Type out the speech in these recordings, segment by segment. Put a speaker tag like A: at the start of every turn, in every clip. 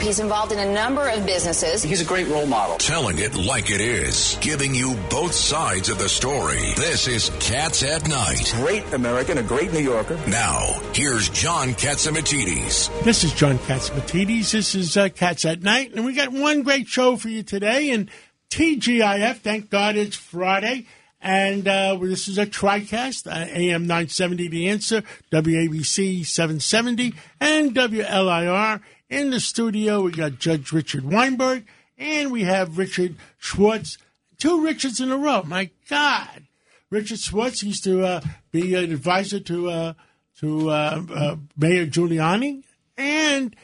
A: group. He's involved in a number of businesses.
B: He's a great role model.
C: Telling it like it is, giving you both sides of the story. This is Cats at Night.
B: Great American, a great New Yorker.
C: Now, here's John Catsimatidis.
D: This is John Catsimatidis. This is uh, Cats at Night, and we got one great show for you today. And TGIF, thank God it's Friday. And uh, this is a TriCast, uh, AM 970 The Answer, WABC 770, and WLIR. In the studio, we got Judge Richard Weinberg, and we have Richard Schwartz. Two Richards in a row. My God. Richard Schwartz used to uh, be an advisor to uh, to uh, uh, Mayor Giuliani, and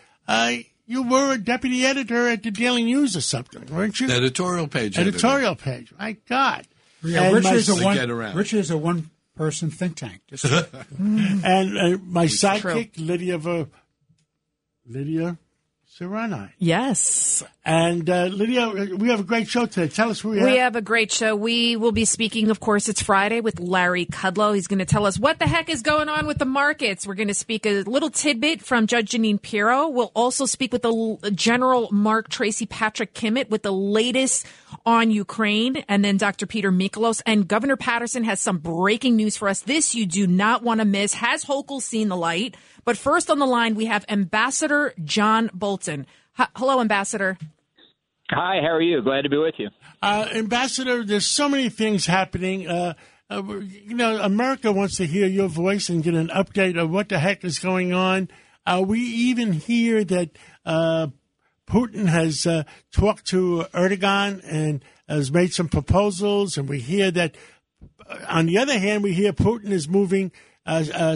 D: you were a deputy editor at the Daily News or something, weren't you?
E: Editorial page.
D: Editorial editor. page. My God.
F: Yeah, Richard is, a one, Richard is a one person think tank.
D: and uh, my sidekick, Lydia Ver, Lydia Serrani.
G: Yes.
D: And uh, Lydia, we have a great show today. Tell us who we have.
G: We have a great show. We will be speaking, of course, it's Friday with Larry Kudlow. He's going to tell us what the heck is going on with the markets. We're going to speak a little tidbit from Judge Jeanine Pirro. We'll also speak with the General Mark Tracy Patrick Kimmitt with the latest on Ukraine, and then Dr. Peter Mikolos. And Governor Paterson has some breaking news for us. This you do not want to miss. Has Hochul seen the light? But first on the line, we have Ambassador John Bolton. H- Hello, Ambassador.
H: Hi, how are you? Glad to be with you.
D: Uh, Ambassador, there's so many things happening. Uh, uh, you know, America wants to hear your voice and get an update of what the heck is going on. Uh, we even hear that uh, Putin has uh, talked to Erdogan and has made some proposals, and we hear that. On the other hand, we hear Putin is moving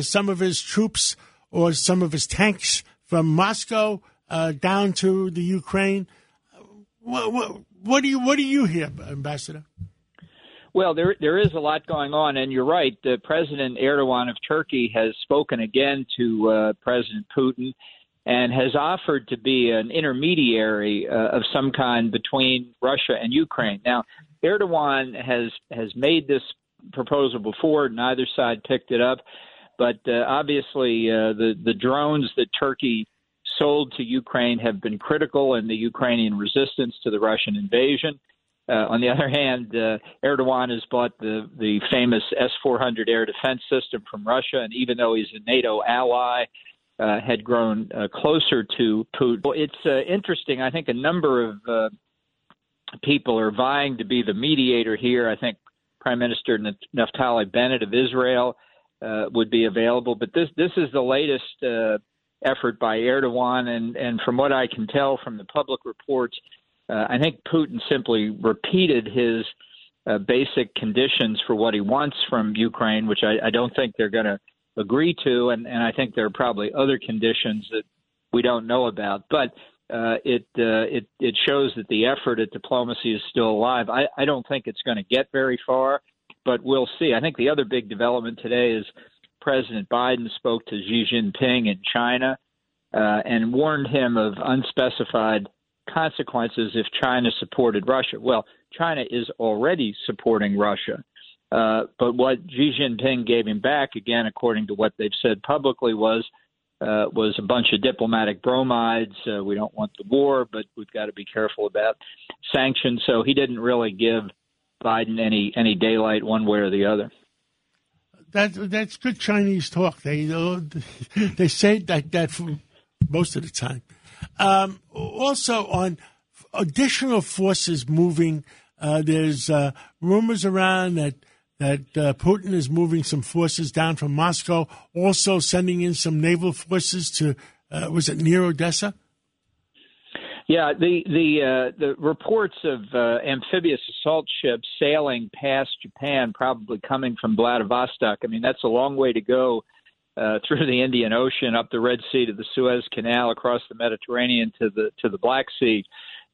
D: some of his troops or some of his tanks from Moscow down to the Ukraine. What, what, do you what do you hear, Ambassador?
H: Well, there there is a lot going on, and you're right. Uh, President Erdogan of Turkey has spoken again to uh, President Putin and has offered to be an intermediary uh, of some kind between Russia and Ukraine. Now, Erdogan has has made this proposal before; neither side picked it up. But uh, obviously, uh, the the drones that Turkey sold to Ukraine have been critical in the Ukrainian resistance to the Russian invasion. Uh, on the other hand, uh, Erdogan has bought the the famous S-400 air defense system from Russia, and even though he's a NATO ally, uh, had grown uh, closer to Putin. Well, it's uh, interesting. I think a number of uh, people are vying to be the mediator here. I think Prime Minister Naftali Bennett of Israel would be available. But this this is the latest effort by Erdogan, and and from what I can tell from the public reports, uh, I think Putin simply repeated his uh, basic conditions for what he wants from Ukraine, which I, I don't think they're going to agree to, and and I think there are probably other conditions that we don't know about, but. Uh, it uh, it it shows that the effort at diplomacy is still alive. I, I don't think it's going to get very far but we'll see. I think the other big development today is President Biden spoke to Xi Jinping in China uh, and warned him of unspecified consequences if China supported Russia. Well, China is already supporting Russia. Uh, but what Xi Jinping gave him back, again, according to what they've said publicly, was uh, was a bunch of diplomatic bromides. Uh, we don't want the war, but we've got to be careful about sanctions. So he didn't really give Biden any any daylight one way or the other.
D: That that's good Chinese talk. They they say that that most of the time. Um, also on additional forces moving. Uh, there's uh, rumors around that that uh, Putin is moving some forces down from Moscow, also sending in some naval forces to uh, was it near Odessa?
H: Yeah, the the uh, the reports of uh, amphibious assault ships sailing past Japan, probably coming from Vladivostok. I mean, that's a long way to go uh, through the Indian Ocean, up the Red Sea to the Suez Canal, across the Mediterranean to the to the Black Sea.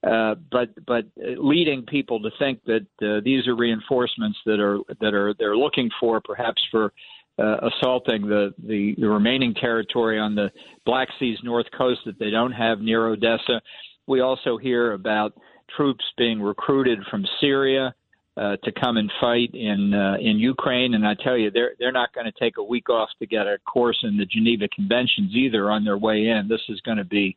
H: Uh, but but leading people to think that uh, these are reinforcements that are that are they're looking for, perhaps for uh, assaulting the, the the remaining territory on the Black Sea's north coast that they don't have near Odessa. We also hear about troops being recruited from Syria uh, to come and fight in uh, in Ukraine. And I tell you, they're they're not going to take a week off to get a course in the Geneva Conventions either on their way in. This is going to be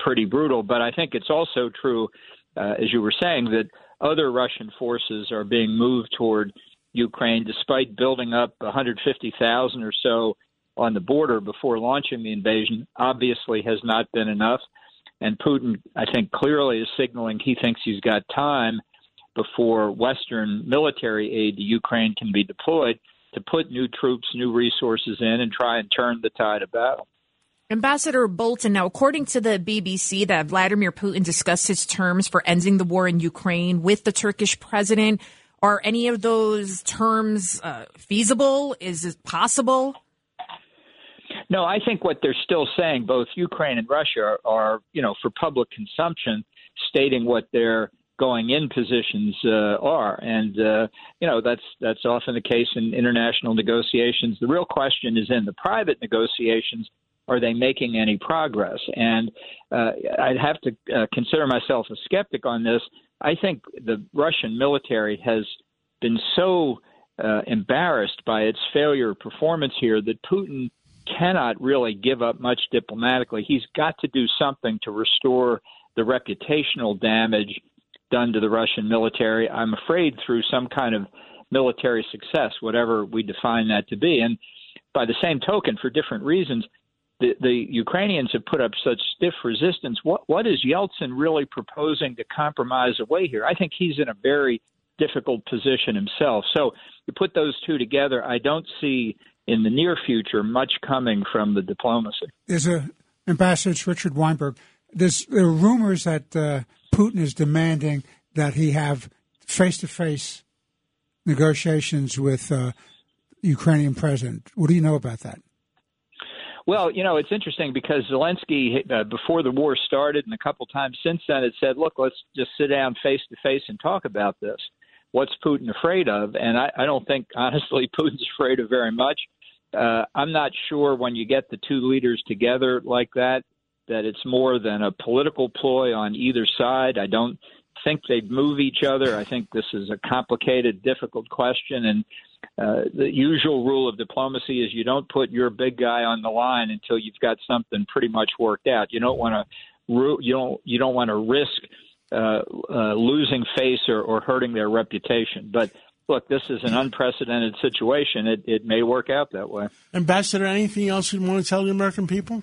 H: pretty brutal. But I think it's also true, uh, as you were saying, that other Russian forces are being moved toward Ukraine, despite building up 150,000 or so on the border before launching the invasion. Obviously, has not been enough. And Putin, I think, clearly is signaling he thinks he's got time before Western military aid to Ukraine can be deployed to put new troops, new resources in, and try and turn the tide of battle.
G: Ambassador Bolton, now, according to the BBC, that Vladimir Putin discussed his terms for ending the war in Ukraine with the Turkish president. Are any of those terms uh, feasible? Is it possible?
H: No, I think what they're still saying, both Ukraine and Russia, are, are you know, for public consumption, stating what their going in positions uh, are, and uh, you know that's that's often the case in international negotiations. The real question is in the private negotiations: Are they making any progress? And uh, I'd have to uh, consider myself a skeptic on this. I think the Russian military has been so uh, embarrassed by its failure performance here that Putin cannot really give up much diplomatically. He's got to do something to restore the reputational damage done to the Russian military. I'm afraid through some kind of military success, whatever we define that to be. And by the same token, for different reasons, the, the Ukrainians have put up such stiff resistance. What what is Yeltsin really proposing to compromise away here? I think he's in a very difficult position himself. So you put those two together, I don't see in the near future much coming from the diplomacy.
F: There's a Ambassador Richard Weinberg. There's there are rumors that uh, Putin is demanding that he have face to face negotiations with uh, Ukrainian president. What do you know about that?
H: Well, you know, it's interesting because Zelensky, uh, before the war started, and a couple times since then, had said, "Look, let's just sit down face to face and talk about this." What's Putin afraid of? And I, I don't think, honestly, Putin's afraid of very much. Uh, I'm not sure when you get the two leaders together like that that it's more than a political ploy on either side. I don't think they'd move each other. I think this is a complicated, difficult question, and uh, the usual rule of diplomacy is you don't put your big guy on the line until you've got something pretty much worked out. You don't want to you don't you don't want to risk uh, uh, losing face or, or hurting their reputation. But look, this is an unprecedented situation. It, it may work out that way.
D: Ambassador, anything else you want to tell the American people?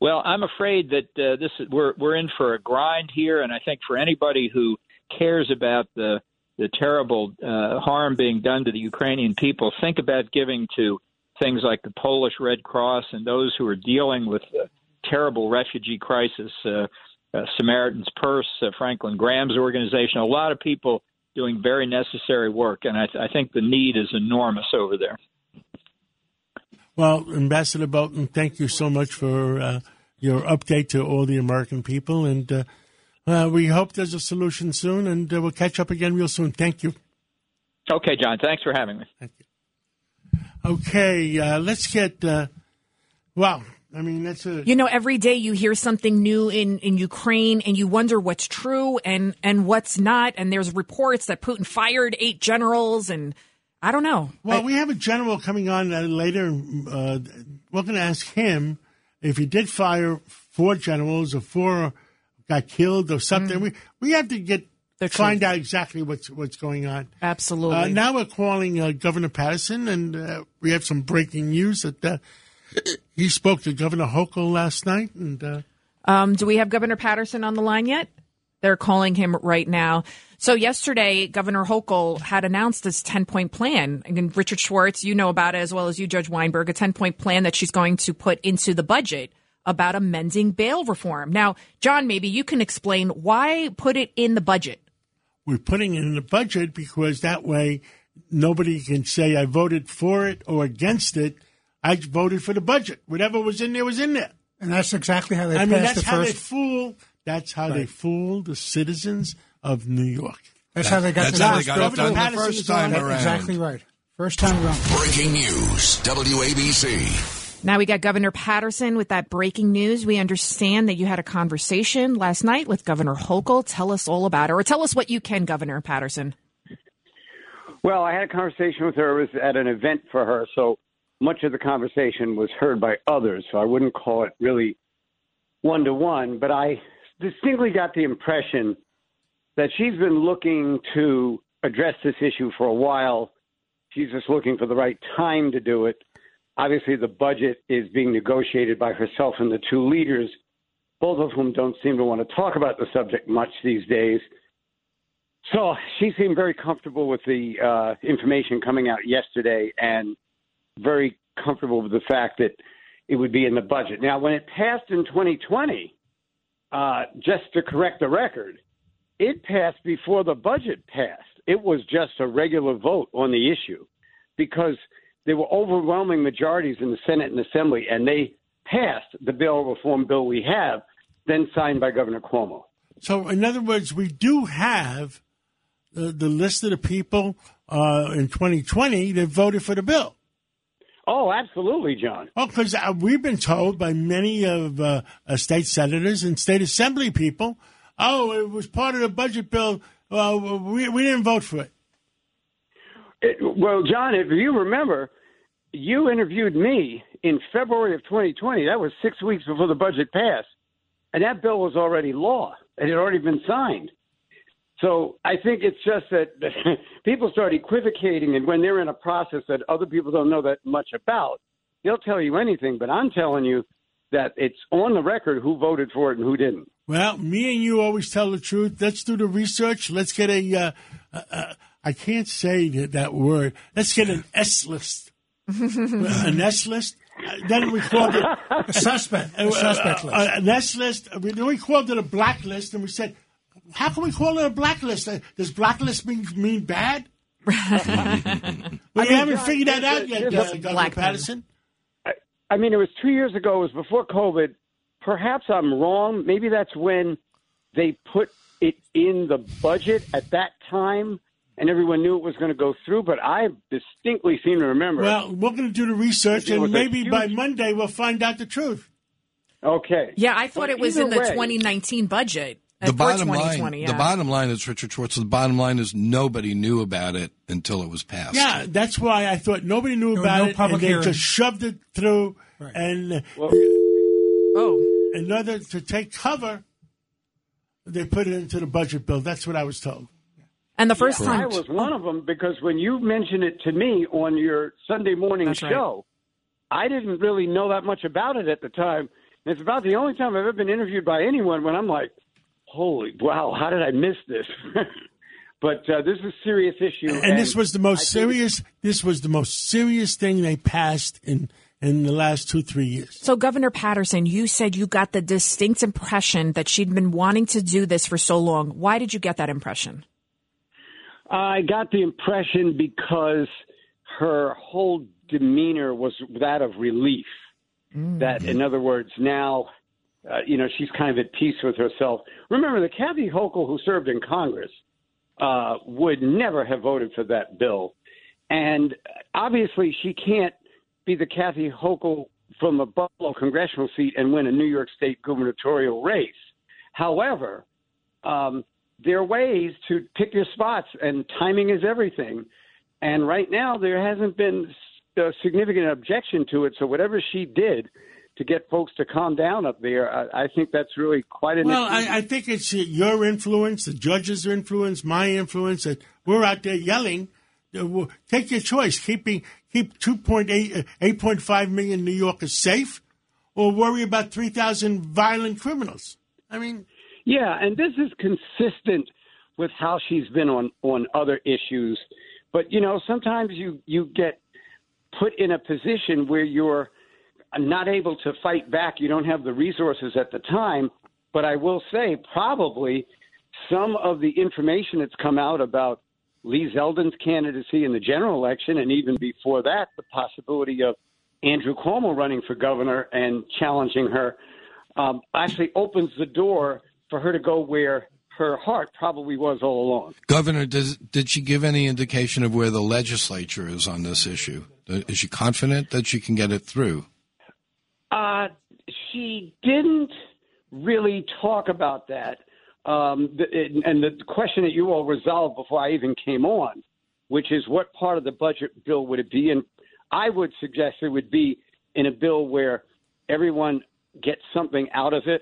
H: Well, I'm afraid that uh, this is, we're we're in for a grind here, and I think for anybody who cares about the the terrible uh, harm being done to the Ukrainian people, think about giving to things like the Polish Red Cross and those who are dealing with the terrible refugee crisis. Uh, uh, Samaritan's Purse, uh, Franklin Graham's organization, a lot of people doing very necessary work, and I, th- I think the need is enormous over there.
D: Well, Ambassador Bolton, thank you so much for uh, your update to all the American people, and uh, uh, we hope there's a solution soon, and uh, we'll catch up again real soon. Thank you.
H: Okay, John. Thanks for having me.
D: Thank you. Okay, uh, let's get. Uh, well, I mean, that's a.
G: You know, every day you hear something new in, in Ukraine and you wonder what's true and, and what's not. And there's reports that Putin fired eight generals and I don't know.
D: Well,
G: I,
D: we have a general coming on uh, later. Uh, we're going to ask him if he did fire four generals or four got killed or something. Mm. We we have to get find out exactly what's what's going on.
G: Absolutely.
D: Uh, now we're calling uh, Governor Paterson, and uh, we have some breaking news that uh, he spoke to Governor Hochul last night. And uh,
G: um, do we have Governor Paterson on the line yet? They're calling him right now. So yesterday, Governor Hochul had announced this 10 point plan. And Richard Schwartz, you know about it as well as you, Judge Weinberg, a 10 point plan that she's going to put into the budget about amending bail reform. Now, John, maybe you can explain why put it in the budget.
D: We're putting it in the budget because that way nobody can say I voted for it or against it I voted for the budget. Whatever was in there was in there.
F: And that's exactly how they
D: I
F: passed
D: mean, that's
F: the
D: how
F: first.
D: they fool. That's how right. they fool the citizens of New York.
F: That's that, how they got.
E: That's
F: the
E: how they got it done the first time around.
F: Exactly right. First time around.
C: Breaking news, WABC.
G: Now we got Governor Paterson with that breaking news. We understand that you had a conversation last night with Governor Hochul. Tell us all about it, or tell us what you can, Governor Paterson.
I: Well, I had a conversation with her. It was at an event for her, so much of the conversation was heard by others. So I wouldn't call it really one to one, but I distinctly got the impression that she's been looking to address this issue for a while. She's just looking for the right time to do it. Obviously, the budget is being negotiated by herself and the two leaders, both of whom don't seem to want to talk about the subject much these days. So she seemed very comfortable with the uh, information coming out yesterday and very comfortable with the fact that it would be in the budget. Now, when it passed in 2020, uh, just to correct the record, it passed before the budget passed. It was just a regular vote on the issue because there were overwhelming majorities in the Senate and Assembly, and they passed the bill reform bill we have, then signed by Governor Cuomo.
D: So, in other words, we do have the, the list of the people uh, in 2020 that voted for the bill.
I: Oh, absolutely, John.
D: Oh, because uh, we've been told by many of uh, uh, state senators and state assembly people, oh, it was part of the budget bill. we, we didn't vote for it.
I: it. Well, John, if you remember, you interviewed me in February of 2020. That was six weeks before the budget passed. And that bill was already law. It had already been signed. So I think it's just that people start equivocating, and when they're in a process that other people don't know that much about, they'll tell you anything. But I'm telling you that it's on the record who voted for it and who didn't.
D: Well, me and you always tell the truth. Let's do the research. Let's get a. Uh, uh, uh I can't say that, that word. Let's get an S list. an S list. Uh, then we called it
F: a suspect. A
D: suspect list. an S list. Then we called it a blacklist, and we said how can we call it a blacklist? Uh, does blacklist mean mean bad? we I mean, haven't figured that out yet, uh, Governor Paterson.
I: I, I mean, it was two years ago. It was before COVID. Perhaps I'm wrong. Maybe that's when they put it in the budget at that time and everyone knew it was going to go through, but I distinctly seem to remember.
D: Well, we're going to do the research, and maybe huge... by Monday we'll find out the truth.
I: Okay.
G: Yeah, I thought it was in the way, 2019 budget Uh,
E: the bottom line, yeah. the bottom line is Richard Schwartz. The bottom line is nobody knew about it until it was passed.
D: Yeah, that's why I thought nobody knew about no it, and they just shoved it through. Right. And well, uh,
G: oh,
D: in order to take cover, they put it into the budget bill. That's what I was told.
G: And the first
I: yeah,
G: time
I: I was one of them because when you mentioned it to me on your Sunday morning that's show, right. I didn't really know that much about it at the time. And it's about the only time I've ever been interviewed by anyone when I'm like, holy wow, how did I miss this? but uh, this is a serious issue,
D: and, and this was the most serious. This was the most serious thing they passed in in the last two three years.
G: So, Governor Paterson, you said you got the distinct impression that she'd been wanting to do this for so long. Why did you get that impression?
I: I got the impression because her whole demeanor was that of relief. Mm. That, in other words, now uh, you know, she's kind of at peace with herself. Remember, the Kathy Hochul who served in Congress uh, would never have voted for that bill. And obviously, she can't be the Kathy Hochul from a Buffalo congressional seat and win a New York State gubernatorial race. However, um, there are ways to pick your spots, and timing is everything. And right now, there hasn't been a significant objection to it. So whatever she did – to get folks to calm down up there. I, I think that's really quite an.
D: Well, I, I, think it's your influence, the judges' influence, my influence. That we're out there yelling. Uh, take your choice. Keeping keep 2.8, 8.5 million New Yorkers safe, or worry about 3,000 violent criminals. I mean,
I: yeah, and this is consistent with how she's been on on other issues. But you know, sometimes you you get put in a position where you're not able to fight back. You don't have the resources at the time. But I will say, probably some of the information that's come out about Lee Zeldin's candidacy in the general election, and even before that, the possibility of Andrew Cuomo running for governor and challenging her, um, actually opens the door for her to go where her heart probably was all along.
E: Governor, does, did she give any indication of where the legislature is on this issue? Is she confident that she can get it through?
I: Uh, she didn't really talk about that. Um, and the question that you all resolved before I even came on which is what part of the budget bill would it be? And I would suggest it would be in a bill where everyone gets something out of it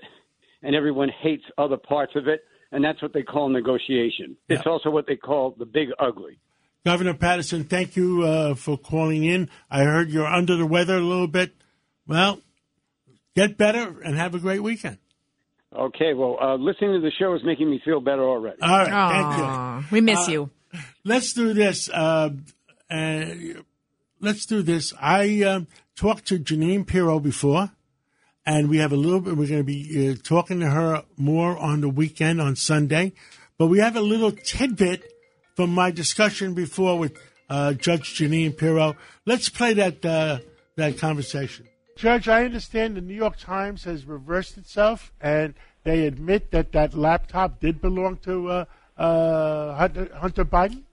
I: and everyone hates other parts of it. And that's what they call negotiation. It's also what they call the big ugly.
D: Governor Paterson, thank you uh, for calling in. I heard you're under the weather a little bit. Well, get better and have a great weekend.
I: Okay, well, uh, listening to the show is making me feel better already.
D: All right,
G: Aw,
D: thank you.
G: we miss
D: Uh,
G: you.
D: Let's do this. Uh, uh, let's do this. I um, talked to Jeanine Pirro before, and we have a little bit. We're going to be uh, talking to her more on the weekend on Sunday, but we have a little tidbit from my discussion before with uh, Judge Jeanine Pirro. Let's play that uh, that conversation. Judge, I understand the New York Times has reversed itself, and they admit that that laptop did belong to uh, uh, Hunter, Hunter Biden.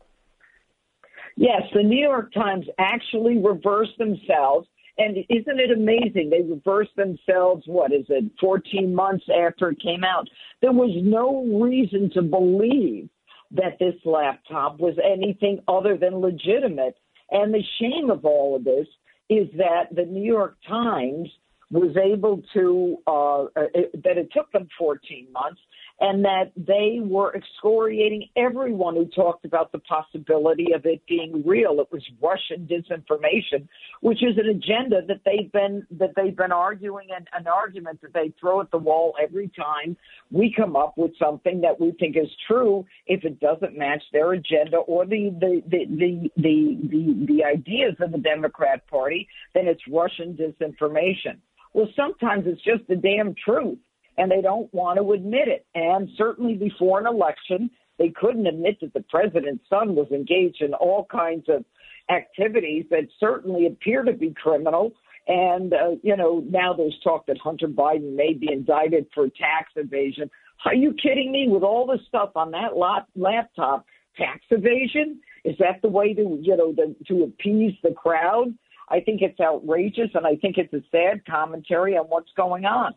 J: Yes, the New York Times actually reversed themselves. And isn't it amazing? They reversed themselves, what is it, 14 months after it came out. There was no reason to believe that this laptop was anything other than legitimate. And the shame of all of this is that the New York Times was able to, uh, it, that it took them 14 months and that they were excoriating everyone who talked about the possibility of it being real. It was Russian disinformation, which is an agenda that they've been that they've been arguing and an argument that they throw at the wall every time we come up with something that we think is true. If it doesn't match their agenda or the the the the the, the, the ideas of the Democrat Party, then it's Russian disinformation. Well, sometimes it's just the damn truth and they don't want to admit it. And certainly before an election, they couldn't admit that the president's son was engaged in all kinds of activities that certainly appear to be criminal. And, uh, you know, now there's talk that Hunter Biden may be indicted for tax evasion. Are you kidding me? With all the stuff on that lot, laptop, tax evasion? Is that the way to, you know, to, to appease the crowd? I think it's outrageous, and I think it's a sad commentary on what's going on.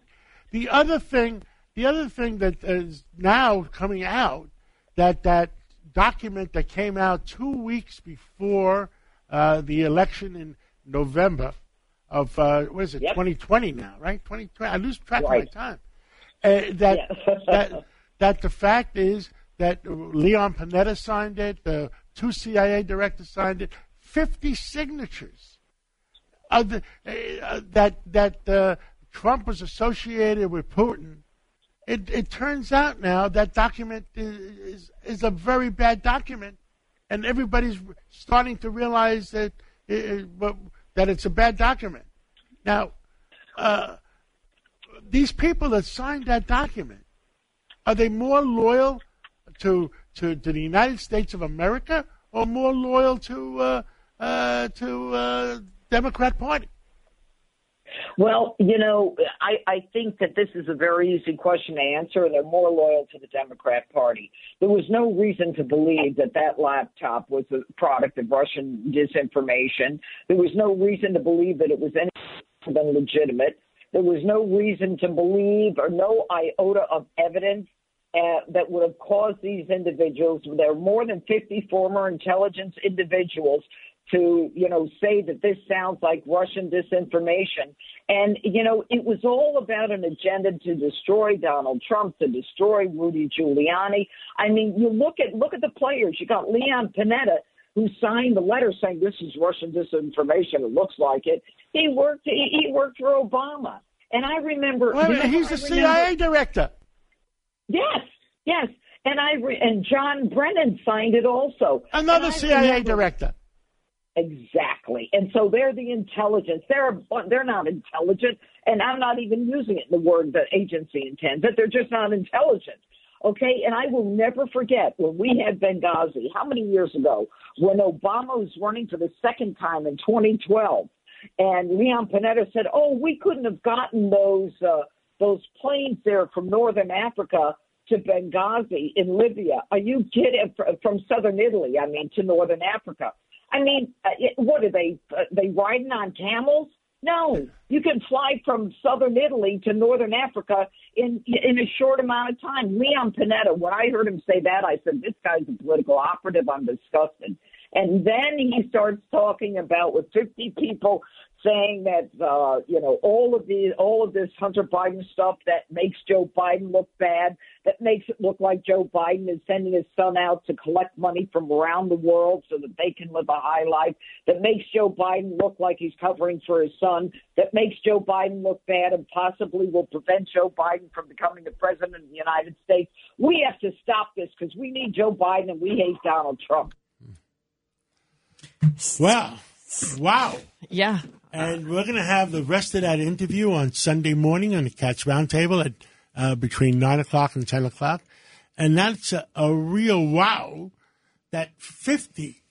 D: The other thing, the other thing that is now coming out, that that document that came out two weeks before uh, the election in November of uh, what is it,
J: Yep.
D: 2020 now, right? 2020. I lose track
J: Right.
D: of my time. Uh, that
J: Yes.
D: that that the fact is that Leon Panetta signed it, the two CIA directors signed it, 50 signatures. Uh, the, uh, that that uh, Trump was associated with Putin. It, it turns out now that document is, is a very bad document, and everybody's starting to realize that it- that it's a bad document. Now, uh, these people that signed that document are they more loyal to to, to the United States of America or more loyal to uh, uh, to uh, Democrat Party?
J: Well, you know, I, I think that this is a very easy question to answer, and they're more loyal to the Democrat Party. There was no reason to believe that that laptop was a product of Russian disinformation. There was no reason to believe that it was anything than legitimate. There was no reason to believe or no iota of evidence uh, that would have caused these individuals, there are more than 50 former intelligence individuals, to, you know, say that this sounds like Russian disinformation. And, you know, it was all about an agenda to destroy Donald Trump, to destroy Rudy Giuliani. I mean, you look at look at the players. You got Leon Panetta, who signed the letter saying this is Russian disinformation. It looks like it. He worked he, he worked for Obama. And I remember
D: a
J: you know,
D: he's
J: I
D: the
J: remember-
D: CIA director.
J: Yes, yes. And I re- and John Brennan signed it also.
D: Another CIA
J: remember-
D: director.
J: Exactly. And so they're the intelligence. They're they're not intelligent, and I'm not even using it in the word that agency intends. That they're just not intelligent. Okay, and I will never forget when we had Benghazi. How many years ago? When Obama was running for the second time in 2012, and Leon Panetta said, "Oh, we couldn't have gotten those uh, those planes there from Northern Africa." To Benghazi in Libya. Are you kidding? From southern Italy, I mean, to northern Africa. I mean, uh, what are they? Uh, they riding on camels? No, you can fly from southern Italy to northern Africa in in a short amount of time. Leon Panetta, when I heard him say that, I said, "This guy's a political operative." I'm disgusted. And then he starts talking about with 50 people saying that uh, you know all of the all of this Hunter Biden stuff that makes Joe Biden look bad, that makes it look like Joe Biden is sending his son out to collect money from around the world so that they can live a high life, that makes Joe Biden look like he's covering for his son, that makes Joe Biden look bad and possibly will prevent Joe Biden from becoming the president of the United States. We have to stop this because we need Joe Biden and we hate Donald Trump.
D: Wow. Wow.
G: Yeah.
D: And we're going to have the rest of that interview on Sunday morning on the Cats Roundtable at uh, between 9 o'clock and 10 o'clock. And that's a, a real wow that 50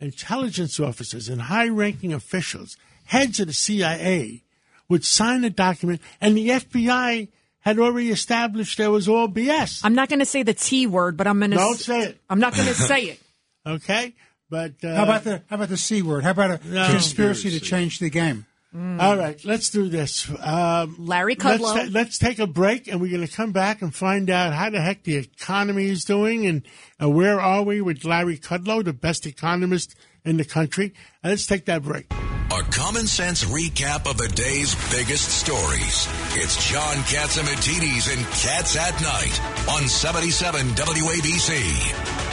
D: intelligence officers and high ranking officials, heads of the CIA, would sign a document, and the FBI had already established there was all BS.
G: I'm not going to say the T word, but I'm going to.
D: Don't say it.
G: I'm not going to say it.
D: Okay? But uh,
F: how about the how about the c word? How about a
D: No.
F: conspiracy to change the game?
D: All right, let's do this. Um,
G: Larry
D: let's,
G: Kudlow.
D: ta- let's take a break, and we're going to come back and find out how the heck the economy is doing, and uh, where are we with Larry Kudlow, the best economist in the country. Uh, let's take that break.
C: A common sense recap of the day's biggest stories. It's John Catsimatidis and Cats at Night on 77 WABC.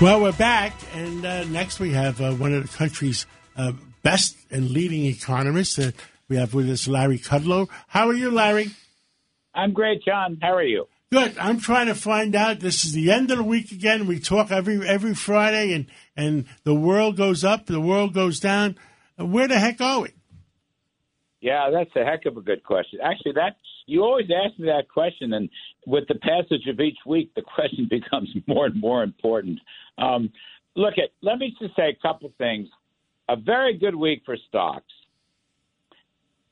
D: Well, we're back, and uh, next we have uh, one of the country's uh, best and leading economists. Uh, we have with us Larry Kudlow. How are you, Larry?
H: I'm great, John. How are you?
D: Good. I'm trying to find out. This is the end of the week again. We talk every every Friday, and and the world goes up, the world goes down. Where the heck are we?
K: Yeah, that's a heck of a good question. Actually, that you always ask me that question, and with the passage of each week, the question becomes more and more important. Um, look at. Let me just say a couple things. A very good week for stocks,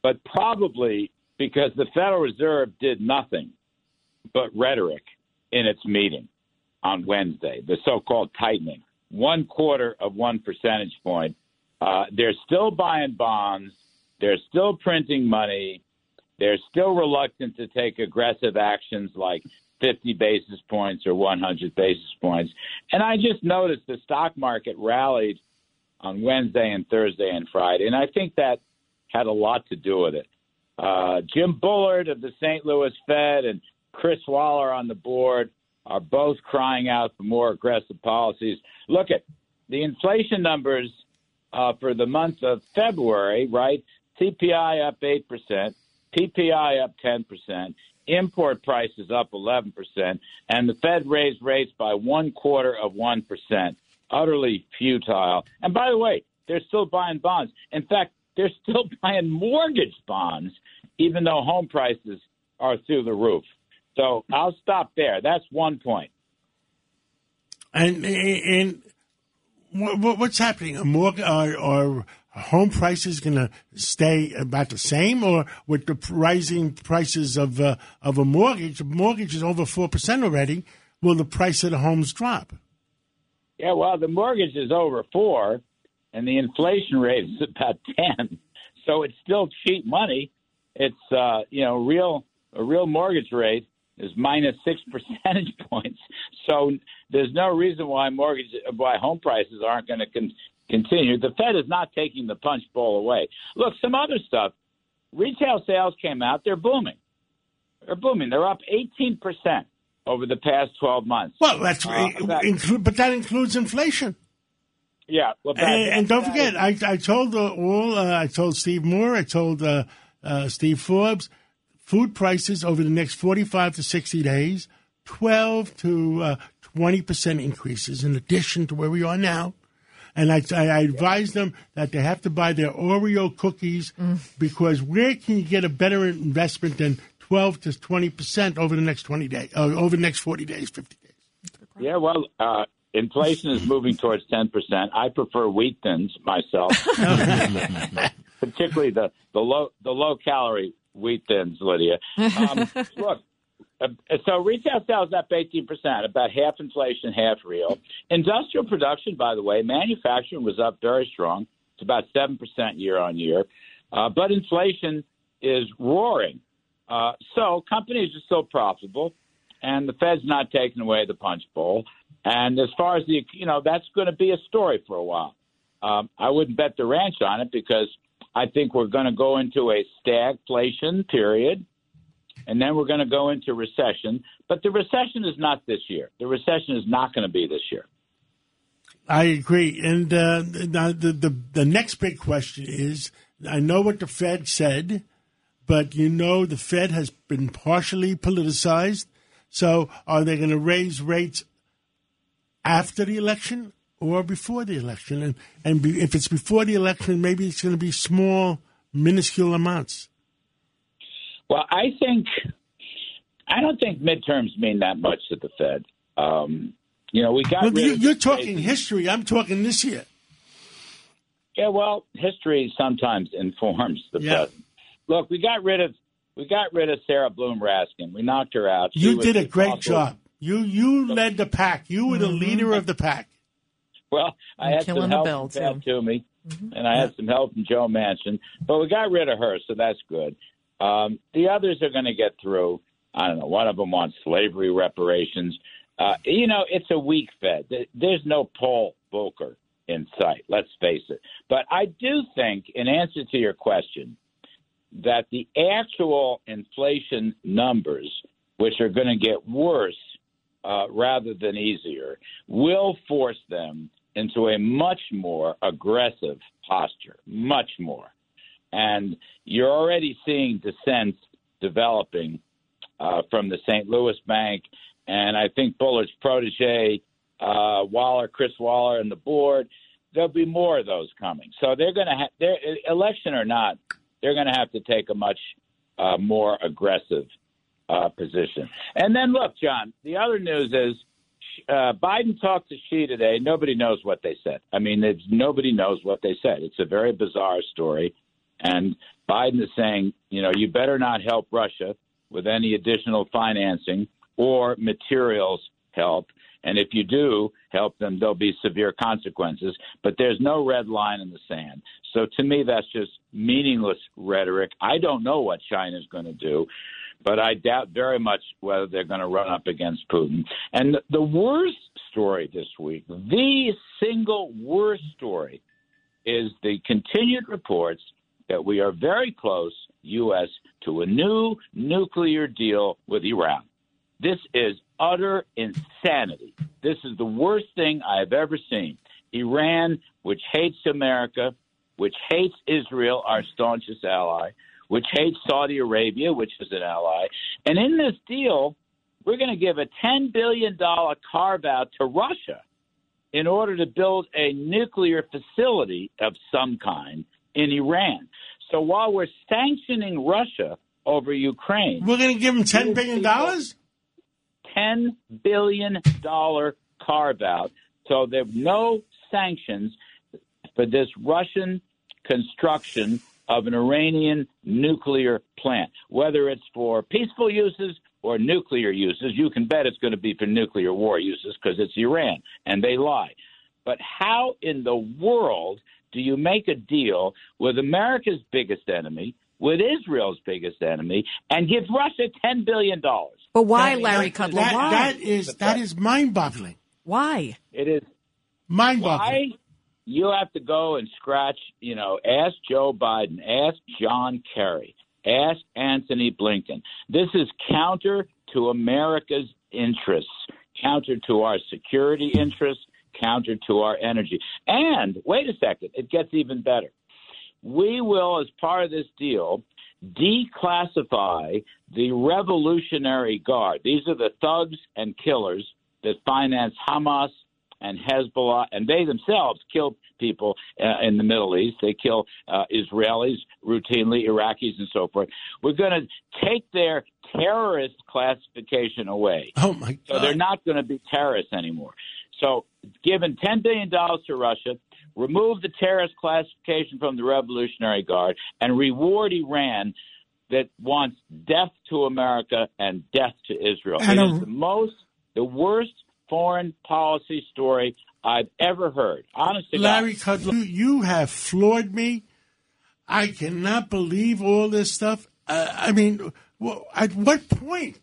K: but probably because the Federal Reserve did nothing but rhetoric in its meeting on Wednesday, the so-called tightening, one quarter of one percentage point. Uh, they're still buying bonds. They're still printing money. They're still reluctant to take aggressive actions like 50 basis points or 100 basis points. And I just noticed the stock market rallied on Wednesday and Thursday and Friday, and I think that had a lot to do with it. Uh, Jim Bullard of the St. Louis Fed and Chris Waller on the board are both crying out for more aggressive policies. Look at the inflation numbers uh, for the month of February, right? CPI up 8%, PPI up 10%, import prices up 11%, and the Fed raised rates by one quarter of 1%. Utterly futile. And by the way, they're still buying bonds. In fact, they're still buying mortgage bonds, even though home prices are through the roof. So I'll stop there. That's one point.
D: And and what's happening? A mortgage uh, or, or home prices going to stay about the same, or with the rising prices of uh, of a mortgage? Mortgage is over four percent already. Will the price of the homes drop?
K: Yeah, well, the mortgage is over four, and the inflation rate is about ten. So it's still cheap money. It's uh, you know real a real mortgage rate is minus six percentage points. So there's no reason why mortgage why home prices aren't going to con- continue. The Fed is not taking the punch bowl away. Look, some other stuff. Retail sales came out. They're booming. They're booming. They're up 18 percent over the past 12 months.
D: Well, that's
K: Uh, that-
D: include, but that includes inflation.
K: yeah. Well, that-
D: And, and don't forget,
K: is-
D: I, I told uh, all, uh, I told Steve Moore, I told uh, uh, Steve Forbes, food prices over the next 45 to 60 days, 12 to uh, 20% increases in addition to where we are now. And I, I, I advised them that they have to buy their Oreo cookies because where can you get a better investment than 12 to 20% over the next 20 days, uh, over the next 40 days, 50 days?
K: Yeah, well, uh, inflation is moving towards 10%. I prefer wheat thins myself, particularly the, the low the low calorie wheat thins, Lydia. Um, look, uh, so retail sales up 18%, about half inflation, half real. Industrial production, by the way, manufacturing was up very strong. It's about 7% year on year. Uh, but inflation is roaring. Uh, so companies are still profitable, and the Fed's not taking away the punch bowl. And as far as the, you know, that's going to be a story for a while. Um, I wouldn't bet the ranch on it because I think we're going to go into a stagflation period, and then we're going to go into recession. But the recession is not this year. The recession is not going to be this year.
D: I agree. And uh, the, the the next big question is: I know what the Fed said, but you know the Fed has been partially politicized. So, are they going to raise rates after the election or before the election? And and be, if it's before the election, maybe it's going to be small, minuscule amounts.
K: Well, I think I don't think midterms mean that much to the Fed. Um, you know, we got.
D: Well, you, you're talking
K: crazy-
D: history. I'm talking this year.
K: Yeah, well, history sometimes informs the
D: Yeah.
K: present. Look, we got rid of we got rid of Sarah Bloom Raskin. We knocked her out. She
D: You did a great
K: responsible-
D: job. You you led the pack. You were the leader of the pack.
K: Well, I
G: And
K: had
G: killing
K: some
G: the
K: help
G: bill,
K: from Pat
G: too.
K: Toomey, and I had some help from Joe Manchin, but we got rid of her, so that's good. Um, the others are going to get through. I don't know. One of them wants slavery reparations. Uh, you know, it's a weak Fed. There's no Paul Volcker in sight. Let's face it. But I do think, in answer to your question, that the actual inflation numbers, which are going to get worse uh, rather than easier, will force them into a much more aggressive posture, much more. And you're already seeing dissent developing uh, from the St. Louis Bank, and I think Bullard's protege, uh, Waller, Chris Waller, and the board. There'll be more of those coming. So they're going to have, their election or not, they're going to have to take a much uh, more aggressive uh, position. And then look, John, the other news is uh, Biden talked to Xi today. Nobody knows what they said. I mean, nobody knows what they said. It's a very bizarre story. And Biden is saying, you know, you better not help Russia with any additional financing or materials help. And if you do help them, there'll be severe consequences. But there's no red line in the sand. So to me, that's just meaningless rhetoric. I don't know what China's going to do, but I doubt very much whether they're going to run up against Putin. And the worst story this week, the single worst story, is the continued reports that we are very close, U.S., to a new nuclear deal with Iran. This is utter insanity. This is the worst thing I have ever seen. Iran, which hates America, which hates Israel, our staunchest ally, which hates Saudi Arabia, which is an ally. And in this deal, we're going to give a $10 billion carve out to Russia in order to build a nuclear facility of some kind in Iran. So while we're sanctioning Russia over Ukraine,
D: We're going to give them ten billion dollars.
K: $10 billion carve out. So there are no sanctions for this Russian construction of an Iranian nuclear plant, whether it's for peaceful uses or nuclear uses. You can bet it's going to be for nuclear war uses because it's Iran and they lie. But how in the world do you make a deal with America's biggest enemy, with Israel's biggest enemy, and give Russia $10 billion?
G: But why,
D: That-
G: Larry
D: that-
G: Kudlow?
D: that-
G: why?
D: that is that is mind boggling.
G: why?
K: It is
D: Mind boggling.
K: why you have to go and scratch, you know, ask Joe Biden, ask John Kerry, ask Antony Blinken. This is counter to America's interests, counter to our security interests, counter to our energy. And wait a second, it gets even better. We will, as part of this deal, declassify the Revolutionary Guard. These are the thugs and killers that finance Hamas and Hezbollah, and they themselves kill people uh, in the Middle East. They kill uh, Israelis routinely, Iraqis, and so forth. We're going to take their terrorist classification away.
D: Oh my God!
K: So they're not going to be terrorists anymore. So, given $10 billion to Russia, remove the terrorist classification from the Revolutionary Guard, and reward Iran that wants death to America and death to Israel.
F: And
K: it is the most, the worst foreign policy story I've ever heard. Honestly,
D: Larry Kudlow, you, you have floored me. I cannot believe all this stuff. Uh, I mean, at what point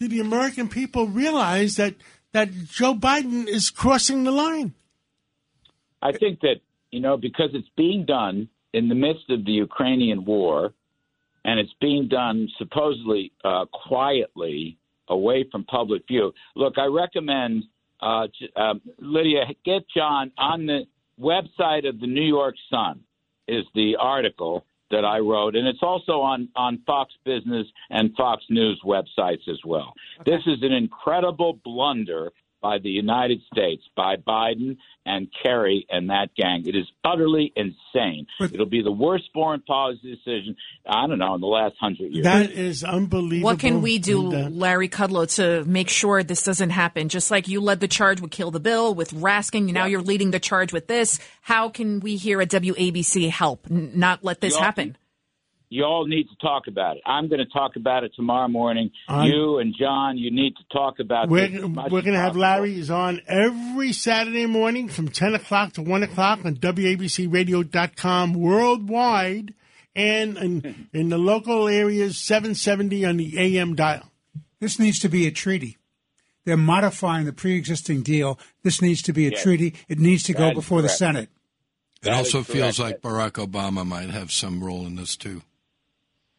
D: did the American people realize that that Joe Biden is crossing the line.
K: I think that, you know, because it's being done in the midst of the Ukrainian war, and it's being done supposedly uh, quietly away from public view. Look, I recommend uh, um, Lydia get John on the website of the New York Sun is the article that I wrote, and it's also on on Fox Business and Fox News websites as well. Okay. This is an incredible blunder by the United States, by Biden and Kerry and that gang. It is utterly insane. But It'll be the worst foreign policy decision, I don't know, in the last hundred years.
D: That is unbelievable.
G: What can we do, Larry Kudlow, to make sure this doesn't happen? Just like you led the charge with Kill the Bill, with Raskin, now yeah. you're leading the charge with this. How can we here at WABC help n- not let this happen?
K: You all need to talk about it. I'm going to talk about it tomorrow morning. Um, you and John, you need to talk about
D: we're, We're going to have Larry is on every Saturday morning from 10 o'clock to 1 o'clock on WABCRadio.com worldwide and in, in the local areas 770 on the AM dial.
F: This needs to be a treaty. They're modifying the pre-existing deal. This needs to be a yes. treaty. It needs to that go before the Senate.
E: It also feels like Barack Obama might have some role in this too.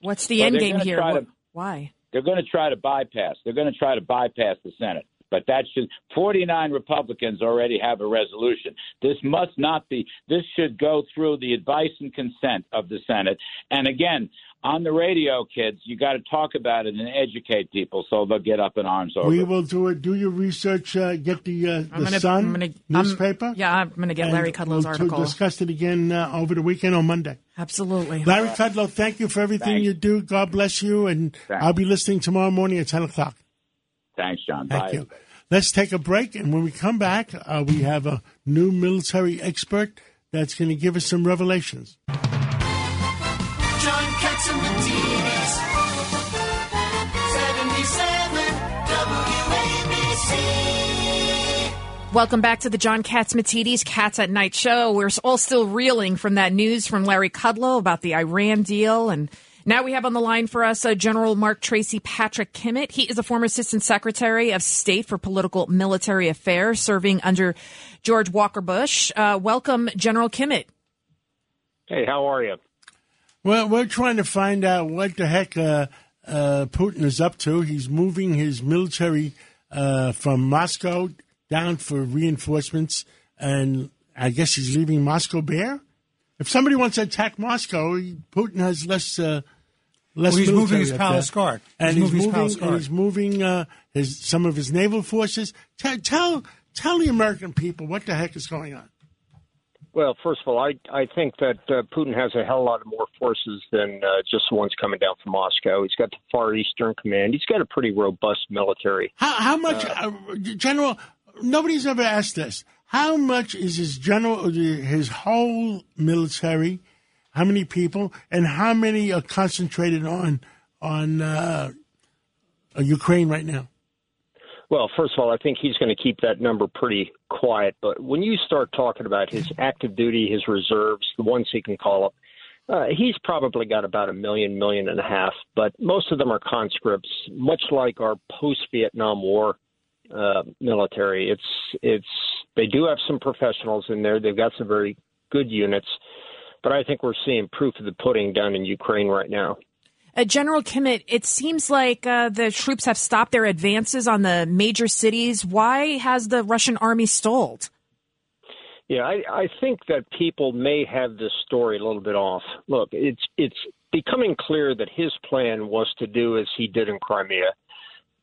G: What's the well, end game here? To, Why?
K: They're going to try to bypass. They're going to try to bypass the Senate. But that should 49 Republicans already have a resolution. This must not be. This should go through the advice and consent of the Senate. And again, on the radio, kids, you got to talk about it and educate people so they'll get up in arms over.
D: We will do it. Do your research. Uh, get the uh, the gonna, Sun gonna, newspaper.
G: I'm, yeah, I'm going to get Larry Kudlow's
D: we'll
G: article.
D: discuss it again uh, over the weekend on Monday.
G: Absolutely,
D: Larry Kudlow. Thank you for everything
K: Thanks.
D: you do. God bless you, and
K: Thanks.
D: I'll be listening tomorrow morning at ten o'clock.
K: Thanks, John.
D: Thank
K: Bye.
D: you. Let's take a break, and when we come back, uh, we have a new military expert that's going to give us some revelations.
G: Welcome back to the John Catsimatidis Cats at Night show. We're all still reeling from that news from Larry Kudlow about the Iran deal. And now we have on the line for us uh, General Mark Tracy Patrick Kimmitt. He is a former Assistant Secretary of State for Political Military Affairs, serving under George Walker Bush. Uh, welcome, General Kimmitt.
L: Hey, how are you?
D: Well, we're trying to find out what the heck uh, uh Putin is up to. He's moving his military uh, from Moscow down for reinforcements, and I guess he's leaving Moscow bare. If somebody wants to attack Moscow, Putin has less. Uh, less
F: well, he's moving his palace guard,
D: and he's,
F: he's
D: moving, and he's moving uh, his some of his naval forces. Tell, tell tell the American people what the heck is going on.
L: Well, first of all, I I think that uh, Putin has a hell of a lot more forces than uh, just the ones coming down from Moscow. He's got the Far Eastern Command. He's got a pretty robust military.
D: How, how much, uh, uh General? Nobody's ever asked this. How much is his general, his whole military? How many people, and how many are concentrated on on uh, Ukraine right now?
L: Well, first of all, I think he's going to keep that number pretty quiet. But when you start talking about his active duty, his reserves, the ones he can call up, uh, he's probably got about a million, million and a half. But most of them are conscripts, much like our post-Vietnam War uh, military. It's it's they do have some professionals in there. They've got some very good units, but I think we're seeing proof of the pudding down in Ukraine right now.
G: Uh, General Kimmitt, it seems like uh, the troops have stopped their advances on the major cities. Why has the Russian army stalled?
L: Yeah, I, I think that people may have this story a little bit off. Look, it's it's becoming clear that his plan was to do as he did in Crimea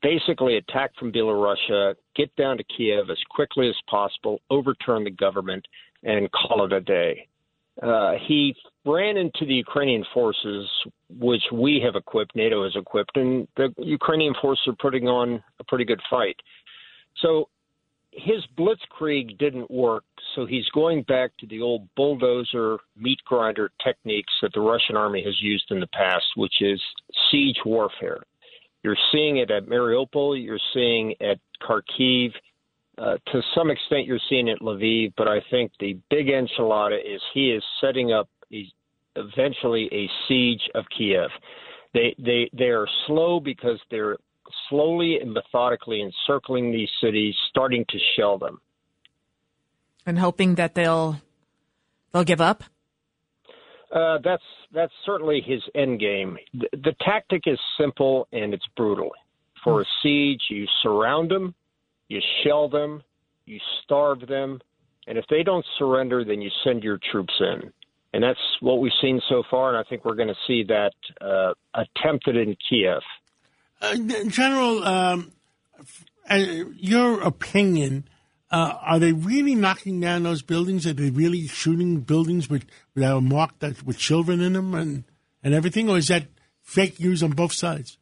L: basically attack from Belarusia, get down to Kiev as quickly as possible, overturn the government, and call it a day. Uh, he ran into the Ukrainian forces, which we have equipped, NATO has equipped, and the Ukrainian forces are putting on a pretty good fight. So his blitzkrieg didn't work, so he's going back to the old bulldozer, meat grinder techniques that the Russian army has used in the past, which is siege warfare. You're seeing it at Mariupol. You're seeing at Kharkiv. Uh, to some extent, you're seeing it at Lviv. But I think the big enchilada is he is setting up a, eventually a siege of Kiev. They they they are slow because they're slowly and methodically encircling these cities, starting to shell them.
G: And hoping that they'll they'll give up.
L: Uh, that's that's certainly his end game. The, the tactic is simple and it's brutal. For a siege, you surround them, you shell them, you starve them, and if they don't surrender, then you send your troops in. And that's what we've seen so far, and I think we're going to see that uh, attempted in Kiev.
D: Uh, General, um, uh, your opinion, uh, are they really knocking down those buildings? Are they really shooting buildings with, that are marked that, with children in them and, and everything? Or is that fake news on both sides?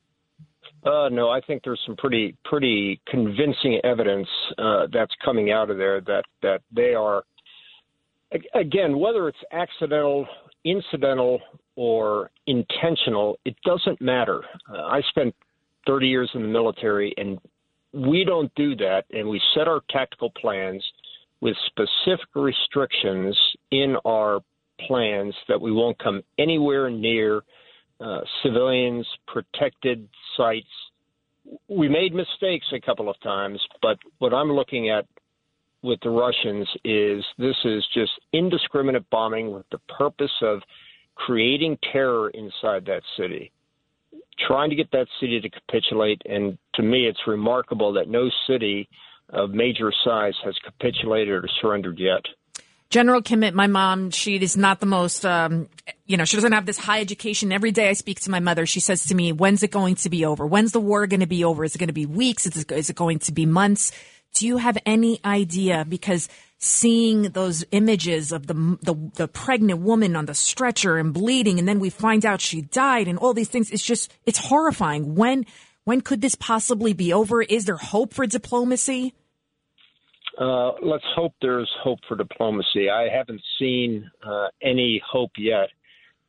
L: Uh, no, I think there's some pretty pretty convincing evidence uh, that's coming out of there that that they are again whether it's accidental, incidental, or intentional, it doesn't matter. Uh, I spent 30 years in the military, and we don't do that, and we set our tactical plans with specific restrictions in our plans that we won't come anywhere near uh, civilians, protected sites. We made mistakes a couple of times, but what I'm looking at with the Russians is this is just indiscriminate bombing with the purpose of creating terror inside that city, trying to get that city to capitulate. And to me, it's remarkable that no city of major size has capitulated or surrendered yet.
G: General Kimmitt, my mom, she is not the most, um, you know, she doesn't have this high education. Every day I speak to my mother, she says to me, when's it going to be over? When's the war going to be over? Is it going to be weeks? Is it going to be months? Do you have any idea? Because seeing those images of the, the, the pregnant woman on the stretcher and bleeding, and then we find out she died and all these things, it's just, it's horrifying. When, when could this possibly be over? Is there hope for diplomacy?
L: Uh, let's hope there's hope for diplomacy. I haven't seen uh, any hope yet.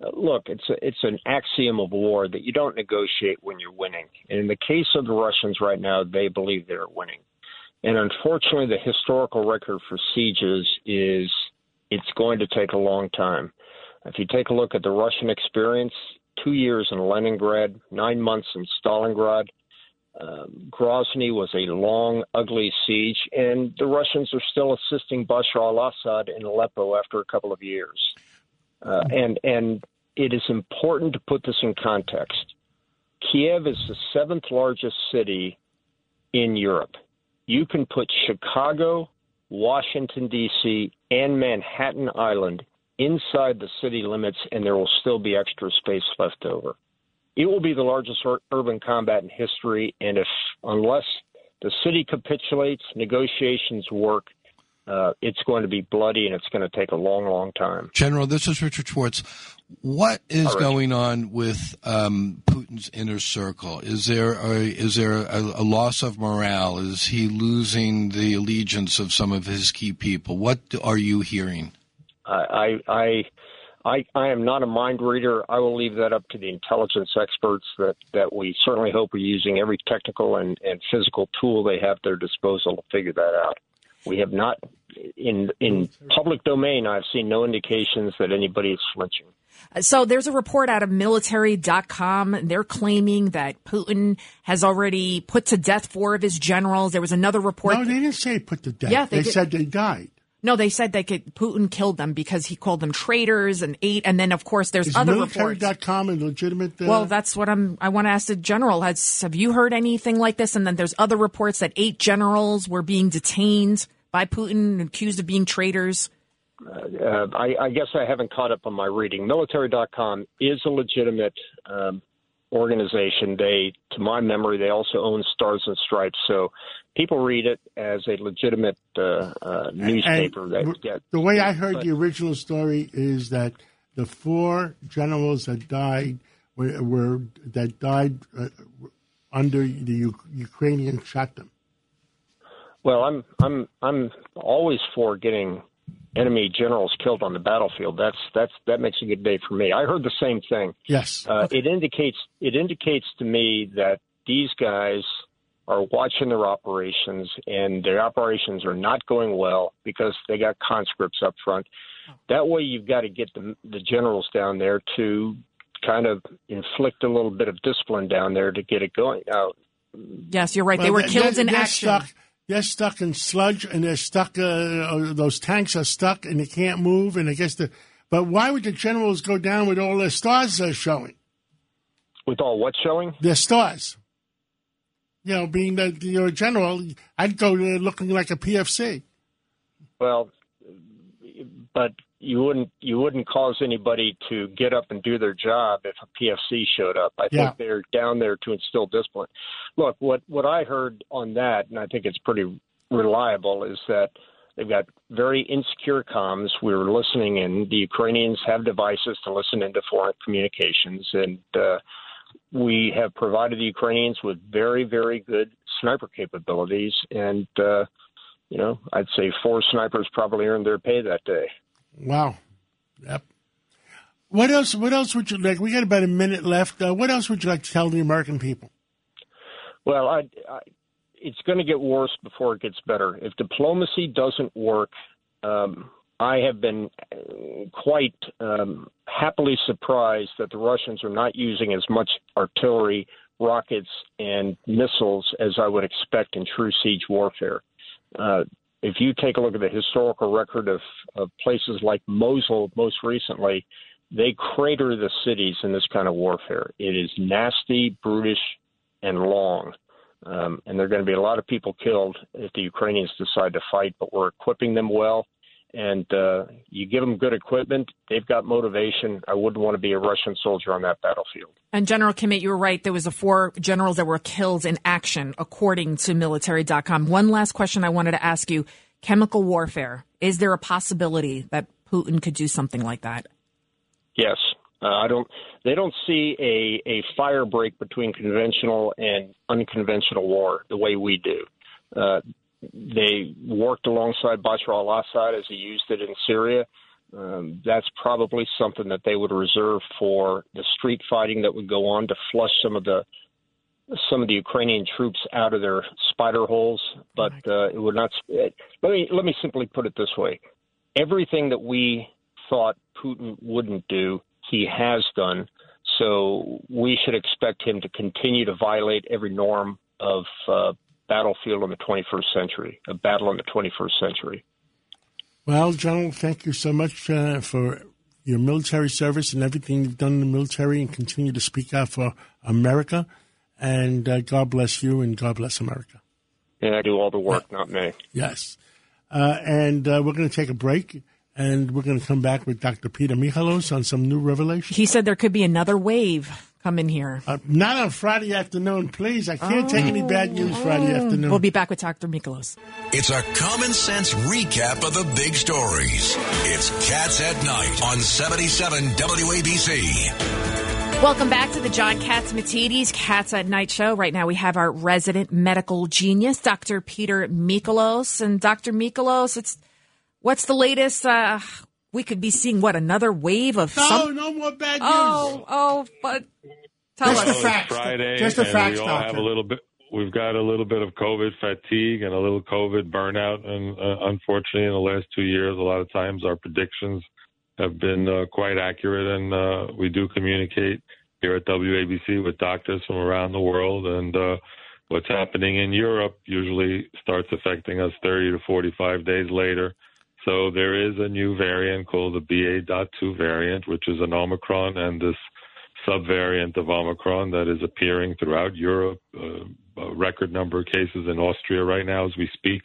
L: Uh, look, it's a, it's an axiom of war that you don't negotiate when you're winning. And in the case of the Russians right now, they believe they're winning. And unfortunately, the historical record for sieges is it's going to take a long time. If you take a look at the Russian experience, two years in Leningrad, nine months in Stalingrad, um, Grozny was a long, ugly siege, and the Russians are still assisting Bashar al-Assad in Aleppo after a couple of years. Uh, and and it is important to put this in context. Kiev is the seventh largest city in Europe. You can put Chicago, Washington D.C., and Manhattan Island inside the city limits, and there will still be extra space left over it will be the largest ur- urban combat in history. And if, unless the city capitulates, negotiations work, uh, it's going to be bloody and it's going to take a long, long time.
E: General, this is Richard Schwartz. What is right. going on with um, Putin's inner circle? Is there a, is there a, a, loss of morale? Is he losing the allegiance of some of his key people? What are you hearing?
L: I, I, I I, am not a mind reader. I will leave that up to the intelligence experts that, that we certainly hope are using every technical and, and physical tool they have at their disposal to figure that out. We have not, in in public domain, I've seen no indications that anybody is flinching.
G: So there's a report out of military.com. They're claiming that Putin has already put to death four of his generals. There was another report.
D: No, they didn't say put to death. Yeah, they, they said they died.
G: No, they said they could. Putin killed them because he called them traitors and ate. And then, of course, there's
D: Is
G: other
D: military.
G: reports.
D: com a legitimate. Uh...
G: Well, that's what I'm. I want to ask the general. Has have you heard anything like this? And then there's other reports that eight generals were being detained by Putin, accused of being traitors.
L: Uh, I, I, guess I haven't caught up on my reading. Military.com is a legitimate um, organization. They, to my memory, they also own Stars and Stripes. So people read it as a legitimate uh, uh, newspaper.
D: And
L: that get,
D: the way I heard but, the original story is that the four generals that died were, were that died uh, under the U- Ukrainian shot them.
L: Well, I'm I'm I'm always for getting enemy generals killed on the battlefield. That's that's that makes a good day for me. I heard the same thing.
D: Yes,
L: uh, okay. it indicates it indicates to me that these guys are watching their operations, and their operations are not going well because they got conscripts up front. That way, you've got to get the, the generals down there to kind of inflict a little bit of discipline down there to get it going. Now,
G: Yes, you're right. they
D: Well,
G: were killed
D: they're-
G: in
D: they're
G: action.
D: Stuck, they're stuck in sludge, and they're stuck. Uh, uh, those tanks are stuck, and they can't move. And I guess the. But why would the generals go down with all their stars Are showing?
L: With all what showing?
D: Their stars. You know, being that you're a general, I'd go there looking like a PFC.
L: Well, but you wouldn't you wouldn't cause anybody to get up and do their job if a PFC showed up. I
D: Yeah.
L: think they're down there to instill discipline. Look, what what I heard on that, and I think it's pretty reliable, is that they've got very insecure comms. We were listening in. The Ukrainians have devices to listen into foreign communications, and uh, we have provided the Ukrainians with very very good sniper capabilities. And uh, you know, I'd say four snipers probably earned their pay that day.
D: Wow. Yep. What else? What else would you like? We got about a minute left. Uh, what else would you like to tell the American people?
L: Well, I, I, it's going to get worse before it gets better. If diplomacy doesn't work, um, I have been uh, quite um, happily surprised that the Russians are not using as much artillery, rockets, and missiles as I would expect in true siege warfare. Uh, if you take a look at the historical record of, of places like Mosul most recently, they crater the cities in this kind of warfare. It is nasty, brutish, and long. Um, and there are going to be a lot of people killed if the Ukrainians decide to fight, but we're equipping them well. And uh, you give them good equipment, they've got motivation. I wouldn't want to be a Russian soldier on that battlefield.
G: And General Kimmitt, you were right. There was a four generals that were killed in action, according to military.com. One last question I wanted to ask you. Chemical warfare. Is there a possibility that Putin could do something like that?
L: Yes, uh, I don't. They don't see a a fire break between conventional and unconventional war the way we do. Uh, they worked alongside Bashar al-Assad as he used it in Syria. Um, that's probably something that they would reserve for the street fighting that would go on to flush some of the some of the Ukrainian troops out of their spider holes. But uh, it would not. It, let me let me simply put it this way: everything that we thought Putin wouldn't do, he has done. So we should expect him to continue to violate every norm of uh, battlefield in the 21st century, a battle in the 21st century.
D: Well, General, thank you so much uh, for your military service and everything you've done in the military, and continue to speak out for America. And uh, God bless you, and God bless America.
L: And I do all the work, not me.
D: Yes. Uh, and uh, we're going to take a break, and we're going to come back with Dr. Peter Michalos on some new revelation.
G: He said there could be another wave coming here.
D: Uh, not on Friday afternoon, please. I can't take any bad news Friday afternoon.
G: We'll be back with Dr. Michalos.
C: It's a common sense recap of the big stories. It's Cats at Night on 77 WABC.
G: Welcome back to the John Catsimatidis Cats at Night show. Right now we have our resident medical genius, Dr. Peter Michalos. And Dr. Michalos, it's what's the latest? Uh, we could be seeing what another wave of
D: no,
G: some.
D: no more bad news.
G: Oh, oh, but tell
F: Just
G: us.
F: the facts.
M: Friday,
F: Just the
M: and
F: facts,
M: we all have a little bit. We've got a little bit of COVID fatigue and a little COVID burnout, and uh, unfortunately, in the last two years, a lot of times our predictions have been uh, quite accurate, and uh, we do communicate here at WABC with doctors from around the world, and uh, what's happening in Europe usually starts affecting us 30 to 45 days later. So there is a new variant called the BA.2 variant, which is an Omicron, and this subvariant of Omicron that is appearing throughout Europe. Uh, a record number of cases in Austria right now as we speak,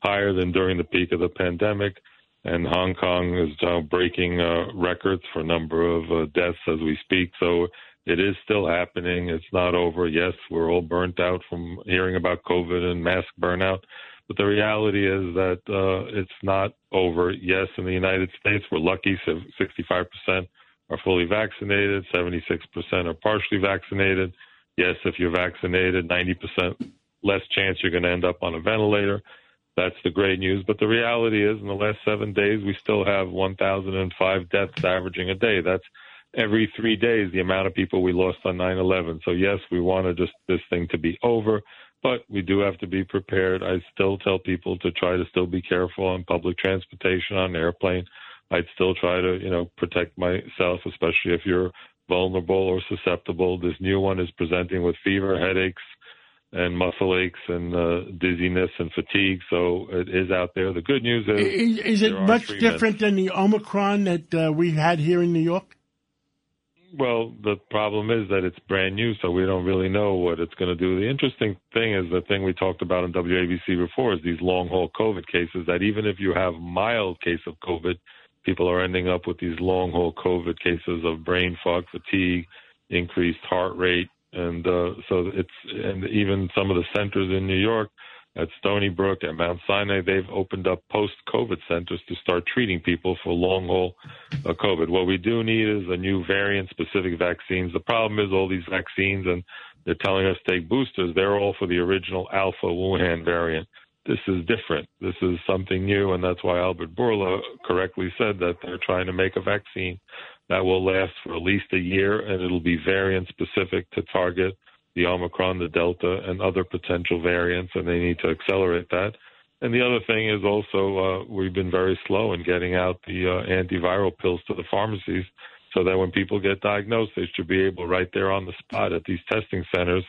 M: higher than during the peak of the pandemic. And Hong Kong is now breaking uh, records for number of uh, deaths as we speak. So it is still happening. It's not over. Yes, we're all burnt out from hearing about COVID and mask burnout. But the reality is that uh, it's not over. Yes, in the United States, we're lucky. 65% are fully vaccinated, 76% are partially vaccinated. Yes, if you're vaccinated, 90% less chance you're going to end up on a ventilator. That's the great news. But the reality is, in the last seven days, we still have 1,005 deaths averaging a day. That's every three days the amount of people we lost on 9 11. So, yes, we want to just this thing to be over, but we do have to be prepared. I still tell people to try to still be careful on public transportation, on airplane. I'd still try to, you know, protect myself, especially if you're vulnerable or susceptible. This new one is presenting with fever, headaches, and muscle aches and uh, dizziness and fatigue. So it is out there. The good news is
D: Is, is it much
M: treatments.
D: different than the Omicron that uh, we had here in New York?
M: Well, the problem is that it's brand new, so we don't really know what it's going to do. The interesting thing is the thing we talked about on WABC before is these long haul COVID cases. That even if you have mild case of COVID, people are ending up with these long haul COVID cases of brain fog, fatigue, increased heart rate, and uh, so it's and even some of the centers in New York at Stony Brook and Mount Sinai, they've opened up post-COVID centers to start treating people for long-haul uh, COVID. What we do need is a new variant-specific vaccines. The problem is all these vaccines, and they're telling us take boosters. They're all for the original Alpha Wuhan variant. This is different. This is something new, and that's why Albert Bourla correctly said that they're trying to make a vaccine that will last for at least a year, and it'll be variant-specific to target the Omicron, the Delta, and other potential variants, and they need to accelerate that. And the other thing is also uh, we've been very slow in getting out the uh, antiviral pills to the pharmacies, so that when people get diagnosed, they should be able right there on the spot at these testing centers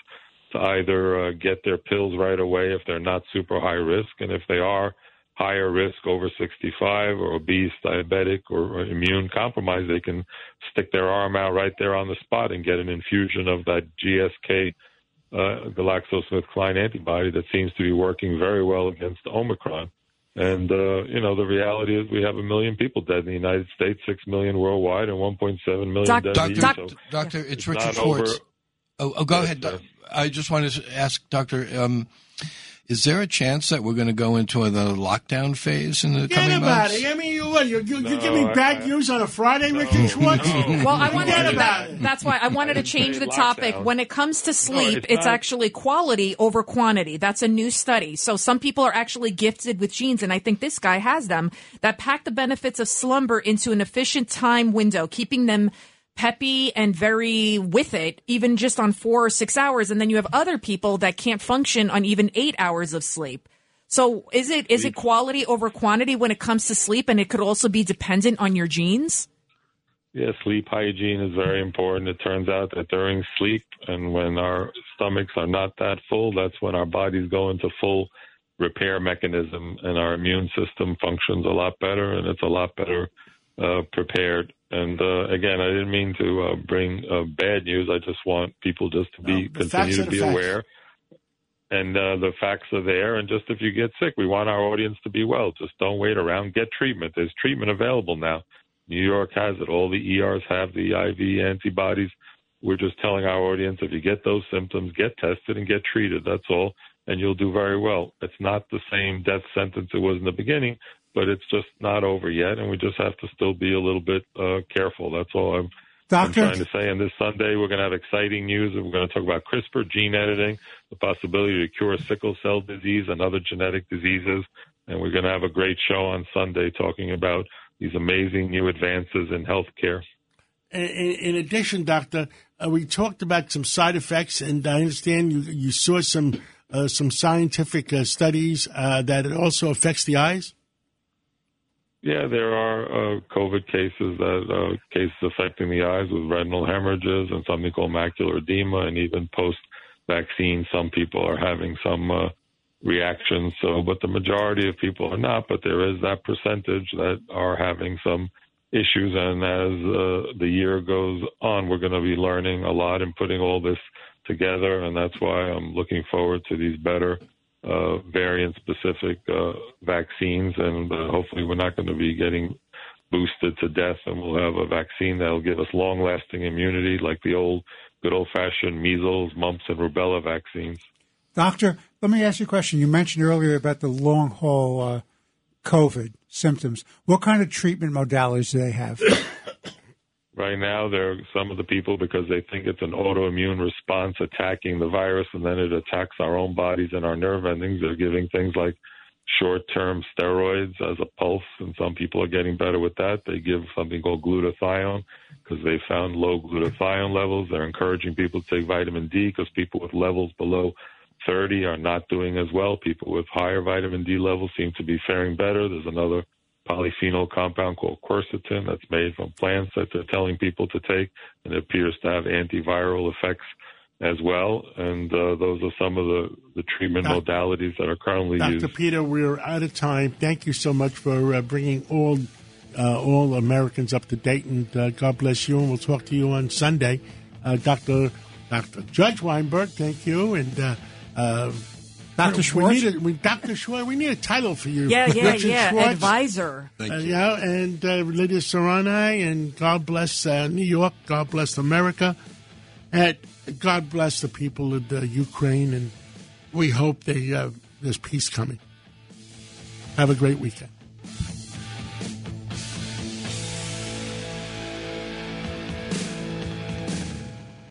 M: to either uh, get their pills right away if they're not super high risk, and if they are higher risk over 65 or obese, diabetic, or immune compromised, they can stick their arm out right there on the spot and get an infusion of that GSK uh, GlaxoSmithKline antibody that seems to be working very well against Omicron. And, uh, you know, the reality is we have a million people dead in the United States, 6 million worldwide, and 1.7 million
E: Doc-
M: dead
E: Doctor,
M: in the
E: Doc-
M: So
E: Doctor, it's Richard
M: not over-
E: Schwartz. Oh, oh, go ahead. doc- I just wanted to ask, Doctor, um, is there a chance that we're going to go into the lockdown phase in the
D: Get
E: coming
D: about
E: months?
D: it. I mean, you, what, you, you, you
M: No,
D: give me
M: I-
D: bad
M: I-
D: news on a Friday, Richard Schwartz?
G: Well, I wanted
D: Forget
G: to,
D: about
G: that,
D: it.
G: that's why I wanted to change the topic.
M: Lockdown.
G: When it comes to sleep,
M: it's
G: it's
M: not-
G: actually quality over quantity. That's a new study. So some people are actually gifted with genes, and I think this guy has them that pack the benefits of slumber into an efficient time window, keeping them peppy and very with it, even just on four or six hours. And then you have other people that can't function on even eight hours of sleep. So is it is it quality over quantity when it comes to sleep, and it could also be dependent on your genes?
M: Yeah, sleep hygiene is very important. It turns out that during sleep and when our stomachs are not that full, that's when our bodies go into full repair mechanism and our immune system functions a lot better and it's a lot better uh, prepared. And uh, again, I didn't mean to uh, bring uh, bad news. I just want people just to be
D: facts
M: continue to be
D: facts.
M: aware. And uh, the facts are there. And just if you get sick, we want our audience to be well. Just don't wait around. Get treatment. There's treatment available now. New York has it. All the ERs have the IV antibodies. We're just telling our audience if you get those symptoms, get tested and get treated. That's all. And you'll do very well. It's not the same death sentence it was in the beginning, but it's just not over yet. And we just have to still be a little bit uh, careful. That's all I'm, I'm trying to say. And this Sunday, we're going to have exciting news. We're going to talk about CRISPR, gene editing, the possibility to cure sickle cell disease and other genetic diseases. And we're going to have a great show on Sunday talking about these amazing new advances in healthcare.
D: In, in addition, doctor, uh, we talked about some side effects, and I understand you you saw some uh, some scientific uh, studies uh, that it also affects the eyes.
M: Yeah, there are uh, COVID cases that uh, cases affecting the eyes with retinal hemorrhages and something called macular edema, and even post-vaccine, some people are having some uh, reactions. So, but the majority of people are not. But there is that percentage that are having some issues, and as uh, the year goes on, we're going to be learning a lot and putting all this together, and that's why I'm looking forward to these better uh, variant specific uh, vaccines, and uh, hopefully we're not going to be getting boosted to death, and we'll have a vaccine that'll give us long lasting immunity like the old good old fashioned measles, mumps, and rubella vaccines.
F: Doctor, let me ask you a question. You mentioned earlier about the long haul uh, COVID symptoms. What kind of treatment modalities do they have?
M: Right now, there are some of the people because they think it's an autoimmune response attacking the virus, and then it attacks our own bodies and our nerve endings. They're giving things like short-term steroids as a pulse, and some people are getting better with that. They give something called glutathione because they found low glutathione levels. They're encouraging people to take vitamin D because people with levels below 30 are not doing as well. People with higher vitamin D levels seem to be faring better. There's another polyphenol compound called quercetin that's made from plants that they're telling people to take, and it appears to have antiviral effects as well. And uh, those are some of the, the treatment
D: Doc-
M: modalities that are currently
D: Dr.
M: used. Dr.
D: Peter, we're out of time. Thank you so much for uh, bringing all uh, all Americans up to date, and uh, God bless you. And we'll talk to you on Sunday, uh, Dr. Dr. Judge Weinberg. Thank you, and
F: Dr.
D: We need a, we, Dr. Schwartz. We need a title for you.
G: Yeah, yeah,
D: Richard
G: yeah.
D: Schwartz.
G: Advisor.
E: Thank
D: Uh,
E: you.
D: yeah, and uh, Lydia Serrani, and God bless uh, New York. God bless America, and God bless the people of uh, Ukraine. And we hope they uh, there's peace coming. Have a great weekend.